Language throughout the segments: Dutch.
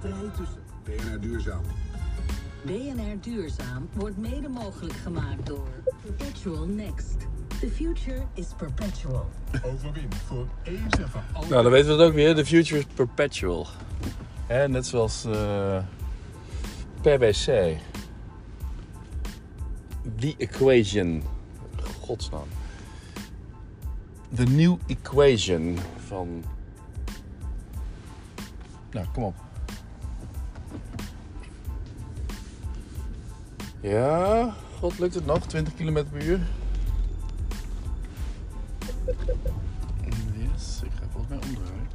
strijd tussen BNR Duurzaam. BNR Duurzaam wordt mede mogelijk gemaakt door Perpetual Next. The future is perpetual. Overwin voor eens en voor altijd. Nou, dan weten we het ook weer. The future is perpetual. Hè, net zoals eh PwC. The equation. Godsnaam. The new equation van... Nou, kom op. Ja, god, lukt het nog? 20 km per uur? Yes, ik ga volgens mij omdraaien.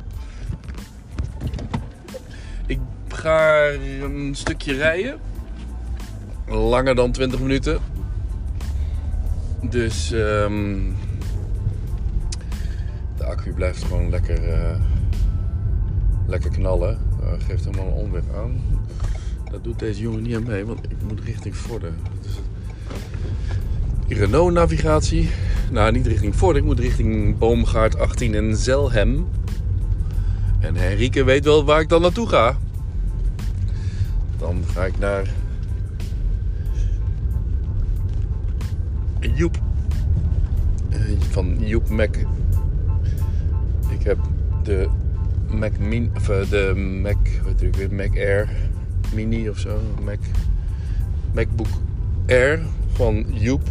Ik ga een stukje rijden. Langer dan 20 minuten. Dus ehm, de accu blijft gewoon lekker, eh, lekker knallen. Uh, geeft helemaal een omweg aan. Dat doet deze jongen niet aan mee, want ik moet richting Vorden. Die Renault-navigatie. Nou, niet richting Vorden. Ik moet richting Boomgaard 18 en Zelhem. En Henrike weet wel waar ik dan naartoe ga. Dan ga ik naar Joep. Eh, Van Joep Mac. Ik heb de Mac Mini, of eh, de Mac, wat ik weer, Mac Air Mini of zo. Mac, MacBook Air van Joep.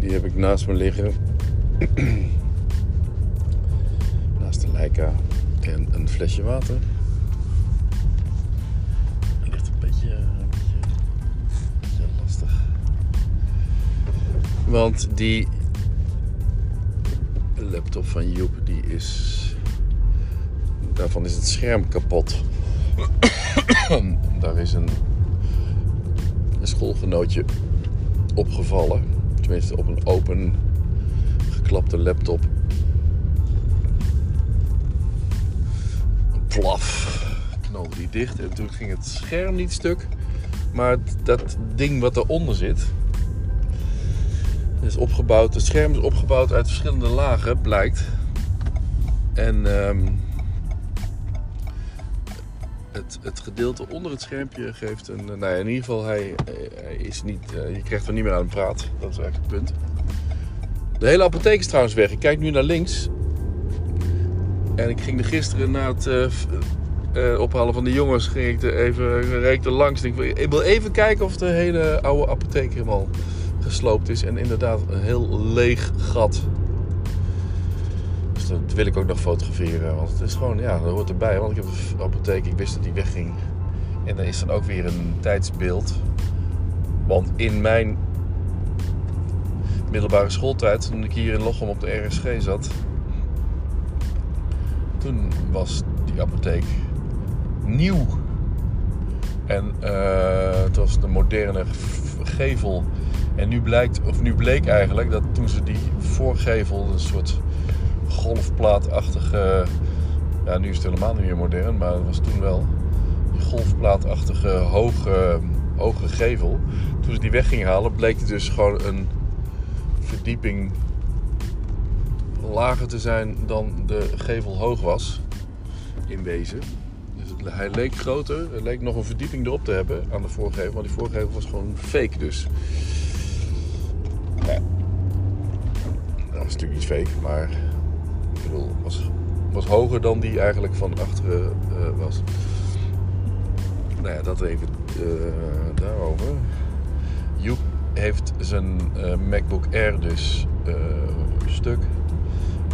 Die heb ik naast me liggen. naast de Leica en een flesje water. Ligt een beetje, een beetje, een beetje lastig. Want die laptop van Joep, die is... Daarvan is het scherm kapot. Daar is een, een schoolgenootje opgevallen. Tenminste, op een open geklapte laptop. Plaf. Knalde die dicht. En toen ging het scherm niet stuk. Maar dat ding wat eronder zit. Is opgebouwd. Het scherm is opgebouwd uit verschillende lagen, blijkt. En ehm, het, het gedeelte onder het schermpje geeft een. Nou ja, in ieder geval, hij, hij is niet. eh, je krijgt er niet meer aan de praat. Dat is eigenlijk het punt. De hele apotheek is trouwens weg. Ik kijk nu naar links. En ik ging er gisteren na het eh, eh, ophalen van de jongens. Ging ik er even reek er langs. Ik wil even kijken of de hele oude apotheek helemaal gesloopt is. En inderdaad, een heel leeg gat. Dus dat wil ik ook nog fotograferen. Want het is gewoon, ja, dat hoort erbij. Want ik heb de apotheek, ik wist dat die wegging. En er is dan ook weer een tijdsbeeld. Want in mijn middelbare schooltijd, toen ik hier in Lochem op de RSG zat, toen was die apotheek nieuw. En eh, het was de moderne gevel. En nu blijkt, of nu bleek eigenlijk dat toen ze die voorgevel, een soort golfplaatachtige, ja nu is het helemaal niet meer modern, maar het was toen wel die golfplaatachtige hoge, hoge gevel. Toen ze die weg gingen halen, bleek het dus gewoon een verdieping lager te zijn dan de gevel hoog was. In wezen. Dus het, hij leek groter. Er leek nog een verdieping erop te hebben aan de voorgevel. Maar die voorgevel was gewoon fake dus. Dat was natuurlijk niet fake. Maar was, was hoger dan die eigenlijk van achteren eh, was. Nou ja, dat even eh, daarover. Joep heeft zijn eh, MacBook Air dus stuk.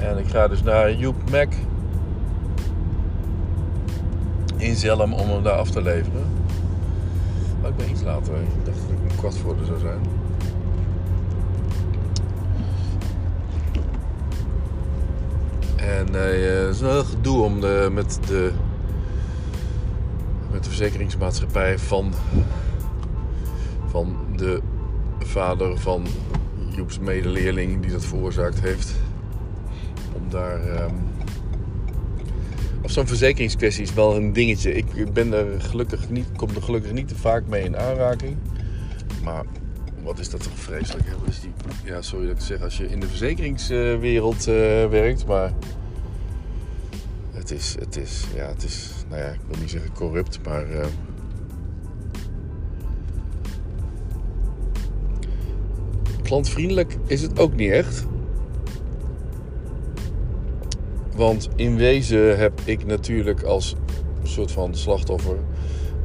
En ik ga dus naar Joep Mac in Zelm om hem daar af te leveren. Maar ik ben iets later. Ik dacht dat ik een kwart voor zou zijn. En eh, het is wel heel gedoe om de, met, de, met de verzekeringsmaatschappij van, van de vader van Joeps medeleerling die dat veroorzaakt heeft. Om daar. ehm, of zo'n verzekeringskwestie is wel een dingetje. Ik ben er gelukkig niet, kom er gelukkig niet te vaak mee in aanraking. Maar wat is dat toch vreselijk? Hè? Die, ja, sorry dat ik zeg als je in de verzekeringswereld eh, werkt, maar het het is, het is, ja, het is, nou ja, ik wil niet zeggen corrupt, maar. eh, klantvriendelijk is het ook niet echt. Want in wezen heb ik natuurlijk als soort van slachtoffer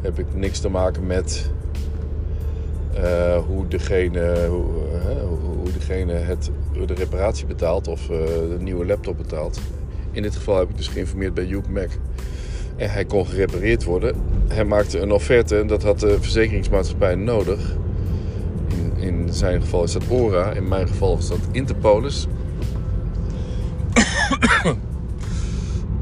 heb ik niks te maken met eh, hoe, degene, hoe, eh, hoe- hoe degene het, de reparatie betaalt of eh, de nieuwe laptop betaalt. In dit geval heb ik dus geïnformeerd bij Joep Mac. En hij kon gerepareerd worden. Hij maakte een offerte en dat had de verzekeringsmaatschappij nodig. In, in zijn geval is dat ORA, in mijn geval is dat Interpolis.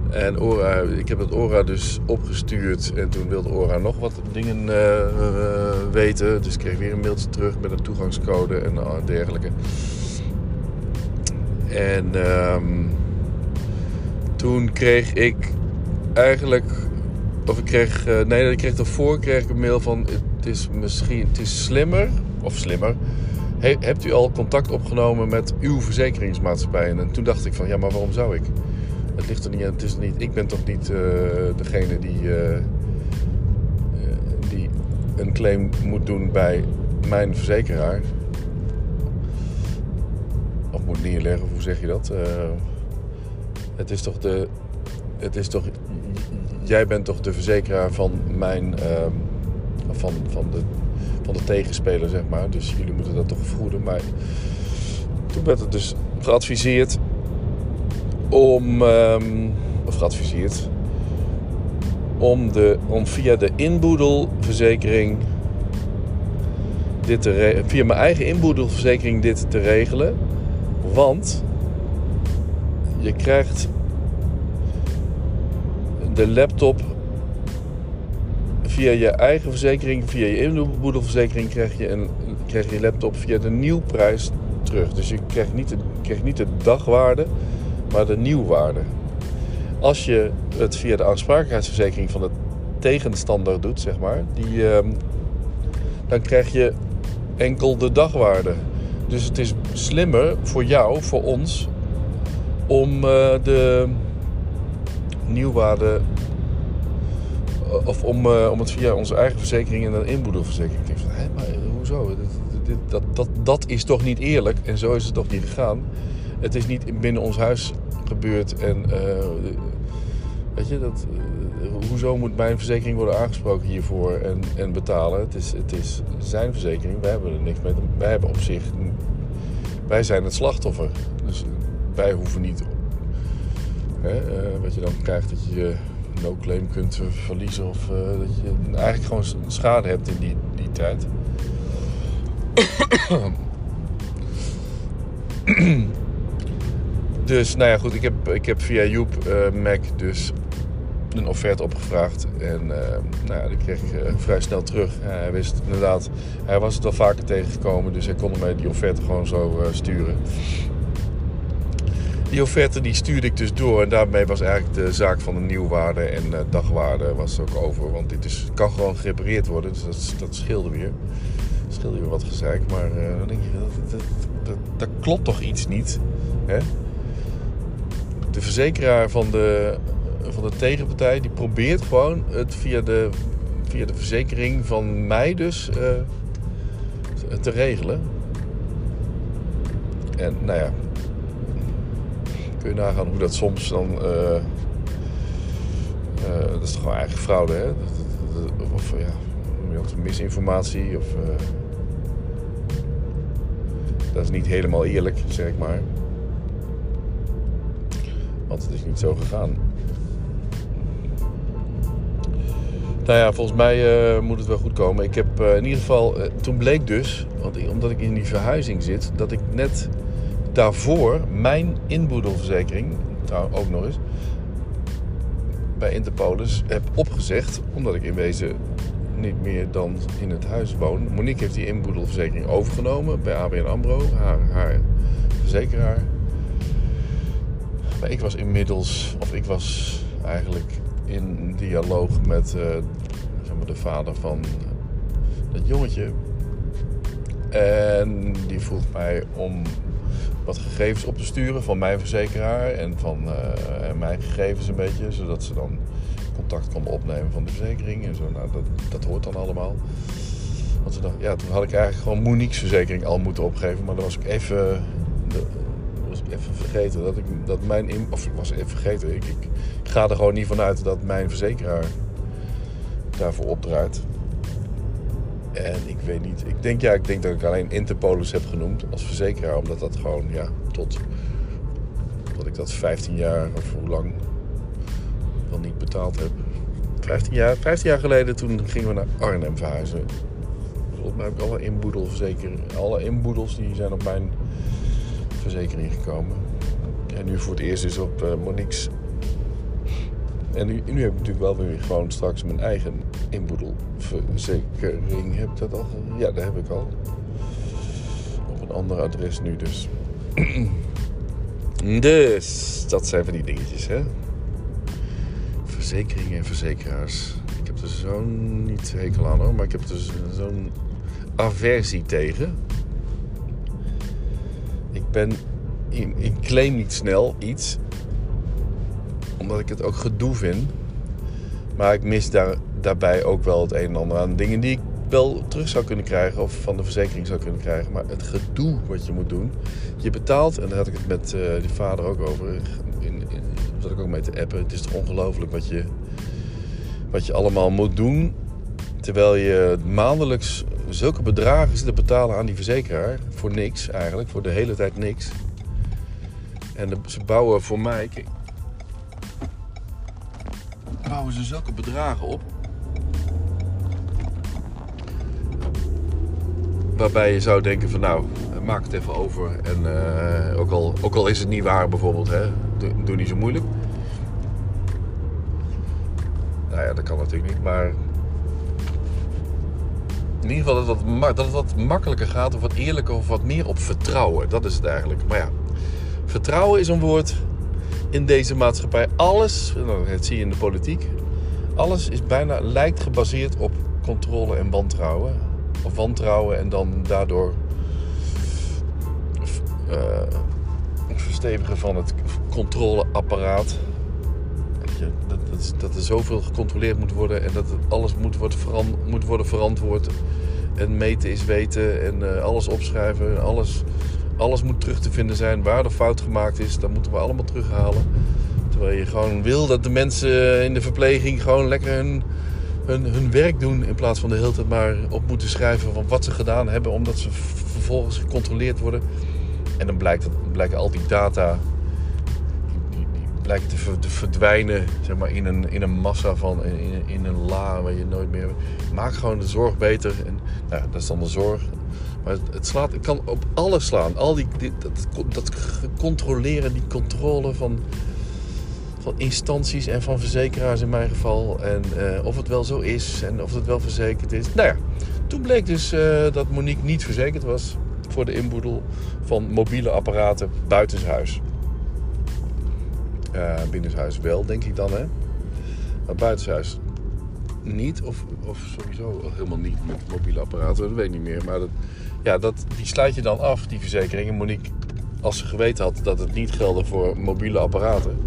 En Ora, ik heb het Ora dus opgestuurd en toen wilde Ora nog wat dingen eh, eh, weten. Dus ik kreeg weer een mailtje terug met een toegangscode en eh, dergelijke. En ehm, toen kreeg ik eigenlijk, of ik kreeg, nee, ik kreeg daarvoor kreeg ik een mail van het is misschien, het is slimmer, of slimmer. He- hebt u al contact opgenomen met uw verzekeringsmaatschappij? En toen dacht ik van, ja, maar waarom zou ik? Het ligt er niet aan. Het is niet, ik ben toch niet eh, degene die, eh, eh, die een claim moet doen bij mijn verzekeraar. Of moet neerleggen, of hoe zeg je dat? Het is toch de. Het is toch. Jij bent toch de verzekeraar van mijn. van, van, de, van de tegenspeler, zeg maar. Dus jullie moeten dat toch vergoeden. Maar toen werd het dus geadviseerd om, ehm, of geadviseerd, om, de, om via de inboedelverzekering dit te via mijn eigen inboedelverzekering dit te regelen. Want je krijgt de laptop via je eigen verzekering, via je inboedelverzekering krijg je, een, krijg je laptop via de nieuwprijs terug. Dus je krijgt niet krijgt niet de dagwaarde, maar de nieuwwaarde. Als je het via de aansprakelijkheidsverzekering van de tegenstander doet, zeg maar, die, ehm, dan krijg je enkel de dagwaarde. Dus het is slimmer voor jou, voor ons, om eh, de nieuwwaarde. Of om, eh, om het via onze eigen verzekering en een inboedelverzekering te doen. Hé, maar hoezo? Dat, dat, dat is toch niet eerlijk? En zo is het toch niet gegaan? Het is niet binnen ons huis gebeurd. En eh, weet je, dat, eh, hoezo moet mijn verzekering worden aangesproken hiervoor en, en betalen? Het is, het is zijn verzekering. Wij hebben er niks mee. Wij hebben op zich. Wij zijn het slachtoffer. Dus wij hoeven niet. Hè, eh, wat je dan krijgt dat je je no-claim kunt eh, verliezen. Of eh, dat je eigenlijk gewoon schade hebt in die, die tijd. Dus nou ja, goed, ik heb, ik heb via Joep eh, Mac dus een offerte opgevraagd. En eh, nou ja, die kreeg ik eh, vrij snel terug. Hij wist inderdaad, hij was het al vaker tegengekomen, dus hij kon mij die offerte gewoon zo sturen. Die offerte die stuurde ik dus door en daarmee was eigenlijk de zaak van de nieuwwaarde en dagwaarde was ook over. Want dit is, kan gewoon gerepareerd worden, dus dat, dat scheelde weer. Dat scheelde weer wat gezeik, maar dan denk je, dat, dat, dat, dat klopt toch iets niet, hè? De verzekeraar van de, van de tegenpartij die probeert gewoon het via de, via de verzekering van mij dus eh, te regelen. En nou ja, kun je nagaan hoe dat soms dan. eh, eh, dat is toch gewoon eigen fraude, hè? Dat- Of ja, misinformatie. Of, dat is niet helemaal eerlijk, zeg ik maar. Want het is niet zo gegaan. Nou ja, volgens mij eh, moet het wel goed komen. Ik heb eh, in ieder geval, eh, toen bleek dus, want omdat ik in die verhuizing zit, dat ik net daarvoor mijn inboedelverzekering, trouwens ook nog eens, bij Interpolis heb opgezegd, omdat ik in wezen niet meer dan in het huis woon. Monique heeft die inboedelverzekering overgenomen bij ABN AMRO, haar, haar verzekeraar. Ik was inmiddels, of ik was eigenlijk in dialoog met eh, de vader van dat jongetje. En die vroeg mij om wat gegevens op te sturen van mijn verzekeraar en van eh, mijn gegevens een beetje, zodat ze dan contact konden opnemen van de verzekering en zo. Nou, dat, dat hoort dan allemaal. Want ze dacht, ja, toen had ik eigenlijk gewoon Monique's verzekering al moeten opgeven, maar dan was ik even, even vergeten dat ik dat mijn of ik was even vergeten. Ik, ik ga er gewoon niet vanuit dat mijn verzekeraar daarvoor opdraait. En ik weet niet. Ik denk, ja, ik denk dat ik alleen Interpolis heb genoemd als verzekeraar. Omdat dat gewoon, ja, tot... Dat ik dat 15 jaar of hoe lang wel niet betaald heb. 15 jaar, 15 jaar geleden toen gingen we naar Arnhem verhuizen. Volgens mij heb ik alle inboedelverzekeringen... Alle inboedels die zijn op mijn verzekering gekomen. En nu voor het eerst is op uh, Monique's. En nu, nu heb ik natuurlijk wel weer gewoon straks mijn eigen inboedelverzekering. Heb ik dat al? Ja, dat heb ik al. Op een ander adres nu dus. dus, dat zijn van die dingetjes, hè. Verzekeringen en verzekeraars. Ik heb er zo'n niet hekel aan hoor, maar ik heb er zo'n aversie tegen. Ben... Ik claim niet snel iets. Omdat ik het ook gedoe vind. Maar ik mis daar, daarbij ook wel het een en ander aan dingen die ik wel terug zou kunnen krijgen of van de verzekering zou kunnen krijgen. Maar het gedoe wat je moet doen. Je betaalt, en daar had ik het met uh, die vader ook over. In, in, zat ik ook mee te appen. Het is toch ongelooflijk wat je, wat je allemaal moet doen. Terwijl je maandelijks zulke bedragen zit te betalen aan die verzekeraar. Voor niks eigenlijk, voor de hele tijd niks. En ze bouwen voor mij, bouwen ze zulke bedragen op. Waarbij je zou denken van nou, maak het even over. En uh, ook, al, ook al is het niet waar bijvoorbeeld, hè, doe, doe niet zo moeilijk. Nou ja, dat kan natuurlijk niet, maar in ieder geval dat het, wat, dat het wat makkelijker gaat of wat eerlijker of wat meer op vertrouwen. Dat is het eigenlijk. Maar ja, vertrouwen is een woord in deze maatschappij. Alles, nou, dat zie je in de politiek, alles is bijna lijkt gebaseerd op controle en wantrouwen. Of wantrouwen en dan daardoor uh, verstevigen van het controleapparaat. Dat, dat, dat, er zoveel gecontroleerd moet worden en dat alles moet, moet worden verantwoord. En meten is weten en uh, alles opschrijven. Alles, alles moet terug te vinden zijn. Waar er fout gemaakt is, dat moeten we allemaal terughalen. Terwijl je gewoon wil dat de mensen in de verpleging gewoon lekker hun, hun, hun werk doen. In plaats van de hele tijd maar op moeten schrijven van wat ze gedaan hebben. Omdat ze vervolgens gecontroleerd worden. En dan blijkt, het, blijken al die data blijken te, verdwijnen zeg maar, in, een, in een massa van, in, in een la waar je nooit meer... Maak gewoon de zorg beter. En nou, dat is dan de zorg. Maar het, slaat, het kan op alles slaan. Al die, dat, controleren, die controle van, van instanties en van verzekeraars in mijn geval. En uh, of het wel zo is en of het wel verzekerd is. Nou ja, toen bleek dus uh, dat Monique niet verzekerd was voor de inboedel van mobiele apparaten buitenshuis. Uh, binnenshuis wel, denk ik dan, hè. Maar buitenshuis niet. Of, of sowieso helemaal niet met mobiele apparaten, dat weet ik niet meer. Maar dat, ja, dat, die sluit je dan af, die verzekering. Monique, als ze geweten had dat het niet geldde voor mobiele apparaten...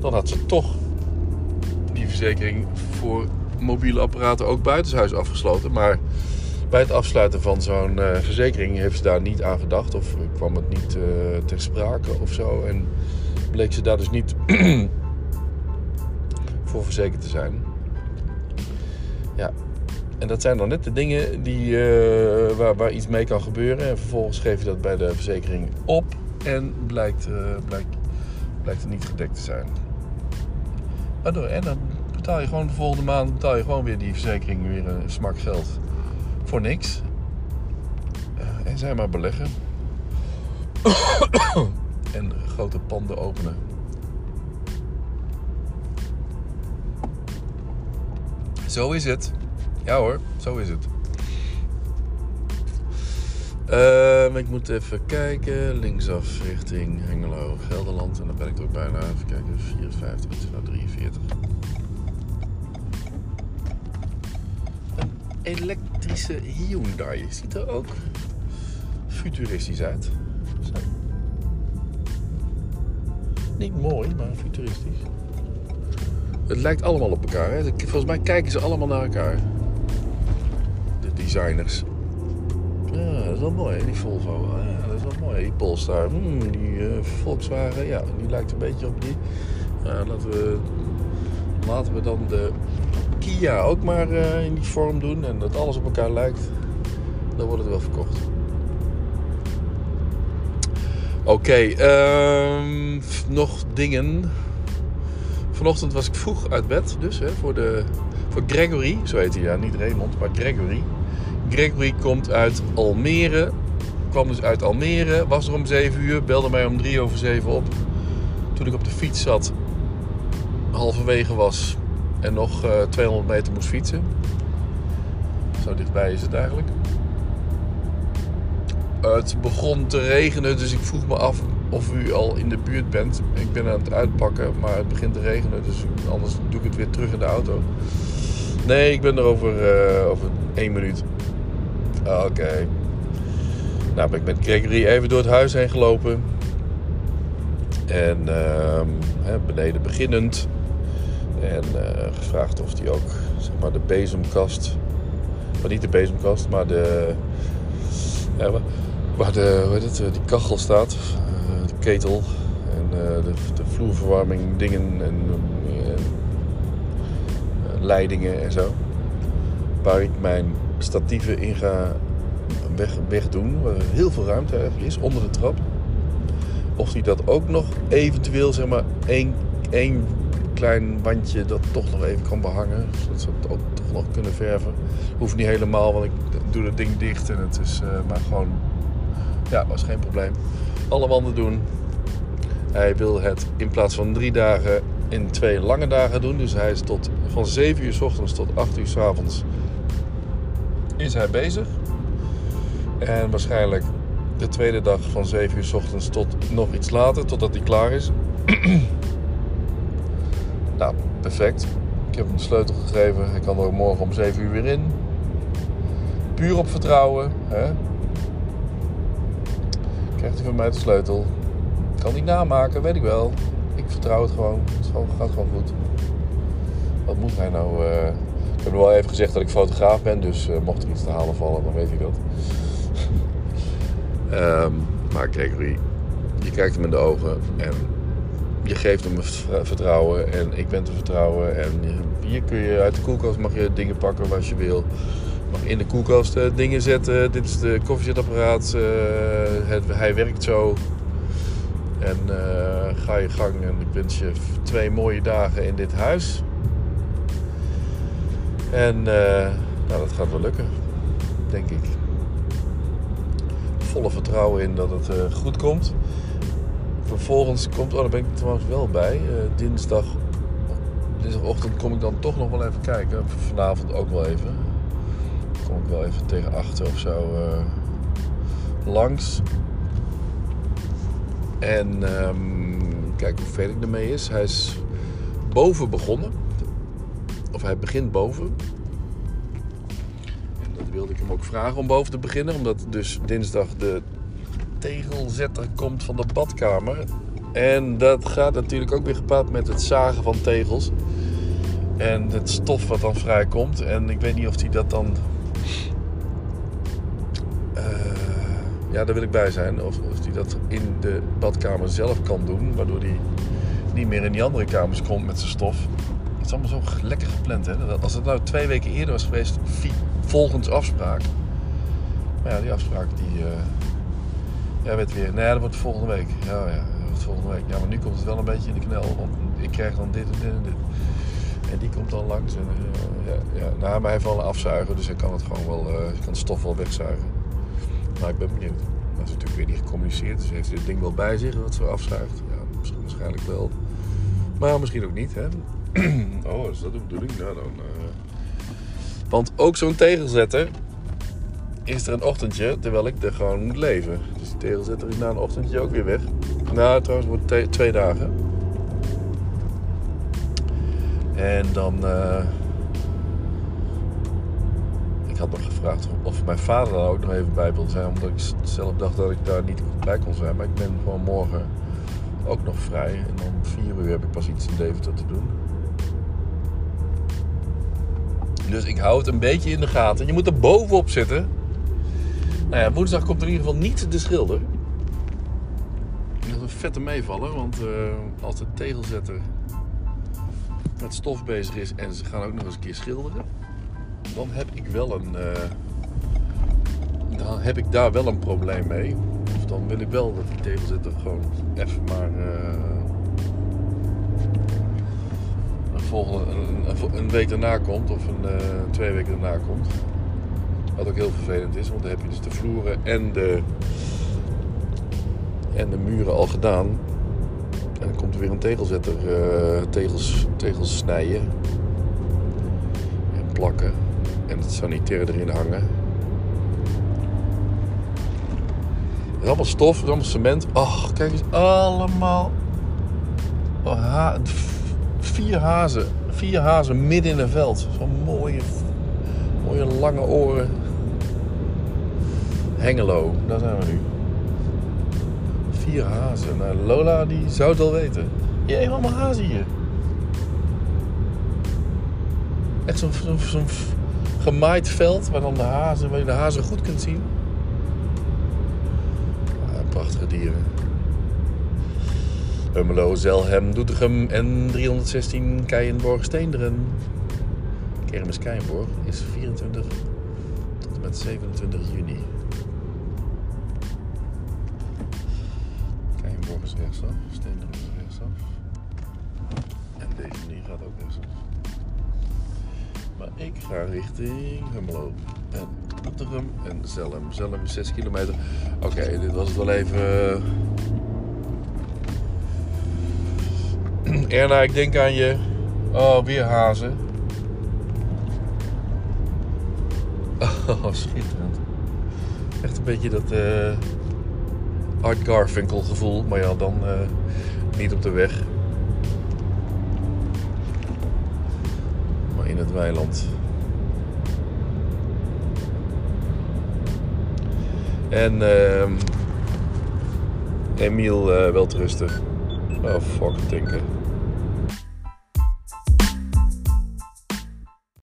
dan had ze toch die verzekering voor mobiele apparaten ook buitenshuis afgesloten. Maar bij het afsluiten van zo'n uh, verzekering heeft ze daar niet aan gedacht. Of kwam het niet uh, ter sprake of zo. En bleek ze daar dus niet voor verzekerd te zijn. Ja, en dat zijn dan net de dingen die, uh, waar, waar iets mee kan gebeuren. En vervolgens geef je dat bij de verzekering op. En blijkt, blijkt, blijkt het niet gedekt te zijn. Waardoor, en dan betaal je gewoon de volgende maand betaal je gewoon weer die verzekering weer een smak geld voor niks. Uh, en zij maar beleggen. En grote panden openen. Zo is het. Ja hoor, zo is het. Uh, ik moet even kijken. Linksaf richting Hengelo, Gelderland. En dan ben ik er bijna. Even kijken. 54, iets nou 43. elektrische Hyundai. Ziet er ook futuristisch uit. Mooi, maar futuristisch. Het lijkt allemaal op elkaar. Hè? Volgens mij kijken ze allemaal naar elkaar. De designers. Ja, dat is wel mooi, die Volvo. Dat is wel mooi. Die Polestar. Hmm, die eh, Volkswagen, ja, die lijkt een beetje op die. Ja, laten, we, laten we dan de Kia ook maar eh, in die vorm doen. En dat alles op elkaar lijkt. Dan wordt het wel verkocht. Oké, ehm, nog dingen. Vanochtend was ik vroeg uit bed, dus hè, voor, de, voor Gregory, zo heet hij ja, niet Raymond, maar Gregory. Gregory komt uit Almere, kwam dus uit Almere, was er om 7 uur, belde mij om 3 over 7 op. Toen ik op de fiets zat, halverwege was en nog eh 200 meter moest fietsen. Zo dichtbij is het eigenlijk. Het begon te regenen, dus ik vroeg me af of u al in de buurt bent. Ik ben aan het uitpakken, maar het begint te regenen, dus anders doe ik het weer terug in de auto. Nee, ik ben er over, eh, over één minuut. Ah, Oké. Nou ben ik met Gregory even door het huis heen gelopen. En hè, beneden beginnend. En eh, gevraagd of hij ook zeg maar, de bezemkast. Maar niet de bezemkast, maar de. Ja, waar de, hoe heet het, eh, die kachel staat. eh, de ketel. En eh, de, de vloerverwarming dingen en leidingen en zo. Waar ik mijn statieven in ga weg, wegdoen. Waar heel veel ruimte is, onder de trap. Of die dat ook nog eventueel, zeg maar, één, één klein bandje dat toch nog even kan behangen. Zodat ze het ook toch nog kunnen verven. Hoeft niet helemaal, want ik doe het ding dicht en het is maar gewoon... Ja, was geen probleem. Alle wanden doen. Hij wil het in plaats van drie dagen in twee lange dagen doen. Dus hij is tot van 7 uur s ochtends tot 8 uur s avonds is hij bezig. En waarschijnlijk de tweede dag van 7 uur s ochtends tot nog iets later, totdat hij klaar is. nou, perfect. Ik heb hem de sleutel gegeven. Hij kan er morgen om 7 uur weer in. Puur op vertrouwen. Hè? Krijgt hij van mij de sleutel. Kan hij namaken, weet ik wel. Ik vertrouw het gewoon. Het gaat gewoon goed. Wat moet hij nou? eh, Ik heb wel even gezegd dat ik fotograaf ben, dus eh, mocht er iets te halen vallen, dan weet ik dat. Ehm, maar Gregory, je kijkt hem in de ogen en je geeft hem vert- vertrouwen en ik ben te vertrouwen. En hier kun je uit de koelkast mag je dingen pakken wat je wil. Mag in de koelkast eh, dingen zetten. Dit is de koffiezetapparaat. eh, het, hij werkt zo. En eh, ga je gang en ik wens je twee mooie dagen in dit huis. En nou, dat gaat wel lukken, denk ik. Volle vertrouwen in dat het goed komt. Vervolgens komt, oh daar ben ik trouwens wel bij, dinsdag, dinsdagochtend kom ik dan toch nog wel even kijken. Vanavond ook wel even. Kom wel even tegen achter of zo eh, langs. En ehm kijk hoe ver ik ermee is. Hij is boven begonnen. Of hij begint boven. En dat wilde ik hem ook vragen om boven te beginnen. Omdat dus dinsdag de tegelzetter komt van de badkamer. En dat gaat natuurlijk ook weer gepaard met het zagen van tegels. En het stof wat dan vrijkomt. En ik weet niet of hij dat dan... ja, daar wil ik bij zijn. Of, of hij dat in de badkamer zelf kan doen. Waardoor hij niet meer in die andere kamers komt met zijn stof. Het is allemaal zo lekker gepland. Hè? Als het nou twee weken eerder was geweest, volgens afspraak. Maar ja, die afspraak die... eh ja, weet weer. Nee, dat wordt volgende week. Ja, ja, volgende week. Ja, maar nu komt het wel een beetje in de knel. Want ik krijg dan dit en dit en dit. En die komt dan langs. En, eh, ja, ja. Nou, maar hij heeft afzuiger, dus hij kan het gewoon wel, eh, kan het stof wel wegzuigen. Maar ik ben benieuwd. Dat is natuurlijk weer niet gecommuniceerd, dus heeft dit ding wel bij zich wat zo afzuigt. Ja, misschien waarschijnlijk wel. Maar misschien ook niet, hè. oh, is dat de bedoeling? Nou, dan... eh. Want ook zo'n tegelzetter is er een ochtendje terwijl ik er gewoon moet leven. Dus die tegelzetter is na een ochtendje ook weer weg. Nou, trouwens, wordt twee dagen. En dan. eh, ik had nog gevraagd of mijn vader daar ook nog even bij wilde zijn. Omdat ik zelf dacht dat ik daar niet bij kon zijn. Maar ik ben gewoon morgen ook nog vrij. En om 4 uur heb ik pas iets in Deventer te doen. Dus ik hou het een beetje in de gaten. Je moet er bovenop zitten. Nou ja, woensdag komt er in ieder geval niet de schilder. Dat is een vette meevaller, want eh, als de tegelzetter met stof bezig is en ze gaan ook nog eens een keer schilderen, dan heb ik wel een. eh, dan heb ik daar wel een probleem mee. Of dan wil ik wel dat die tegelzetter gewoon even maar. eh, een, volgende, een, een- week daarna komt, of een, eh, twee weken daarna komt. Wat ook heel vervelend is, want dan heb je dus de vloeren en de, en de muren al gedaan. En dan komt er weer een tegelzetter, tegels, tegels snijden en plakken en het erin hangen. Het is allemaal stof, allemaal cement. Oh, kijk eens, allemaal oh, vier hazen. Vier hazen midden in een veld. Zo'n mooie, mooie lange oren. Hengelo, daar zijn we nu. Vier hazen. Nou, Lola die zou het wel weten. Je hebt allemaal hazen hier. Echt zo'n zo'n gemaaid veld waar dan de hazen, waar je de hazen goed kunt zien. Prachtige dieren. Hummelo, Zelhem, Doetinchem en 316 Keienborg, Steenderen. Kermis Keienborg is 24 tot en met 27 juni. Keienborg is rechtsaf, Steenderen ik ga richting Hummelo. En Doetinchem en Zelhem. Zelhem is 6 kilometer. Oké, dit was het wel even... Erna, ik denk aan je. Oh, weer hazen. Oh, schitterend. Echt een beetje dat eh Art gevoel, maar ja, dan eh, niet op de weg. In het weiland. En ehm Emiel eh wel te rusten. Oh, fuck, denken.